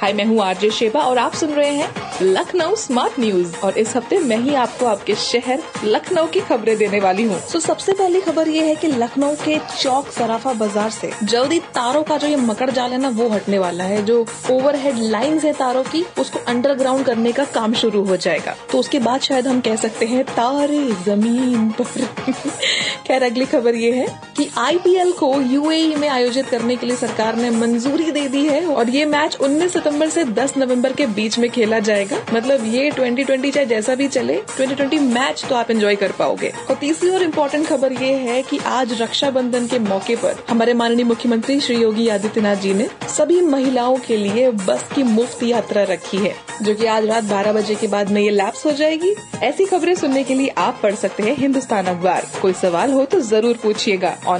हाय, मैं हूँ RJ Sheba और आप सुन रहे हैं लखनऊ स्मार्ट न्यूज़ और इस हफ़्ते मैं ही आपको आपके शहर लखनऊ की खबरें देने वाली हूँ। तो सबसे पहली खबर ये है कि लखनऊ के चौक सराफा बाज़ार से जल्दी तारों का जो ये मकड़ जाल है ना, वो हटने वाला है। जो ओवरहेड लाइंस है तारों की, उसको अंडरग्राउंड करने का काम शुरू हो जाएगा। तो उसके बाद शायद हम कह सकते हैं, तारे ज़मीन पर। खैर, अगली खबर ये है आईपीएल को यूएई में आयोजित करने के लिए सरकार ने मंजूरी दे दी है और ये मैच 19 सितंबर से 10 नवंबर के बीच में खेला जाएगा। मतलब ये 2020 चाहे जैसा भी चले 2020 मैच तो आप एंजॉय कर पाओगे। और तीसरी और इम्पोर्टेंट खबर ये है कि आज रक्षाबंधन के मौके पर हमारे माननीय मुख्यमंत्री श्री योगी आदित्यनाथ जी ने सभी महिलाओं के लिए बस की मुफ़्त यात्रा रखी है, जो कि आज रात 12 बजे के बाद में ये लैप्स हो जाएगी। ऐसी खबरें सुनने के लिए आप पढ़ सकते हैं हिंदुस्तान अखबार। कोई सवाल हो तो ज़रूर पूछिएगा। On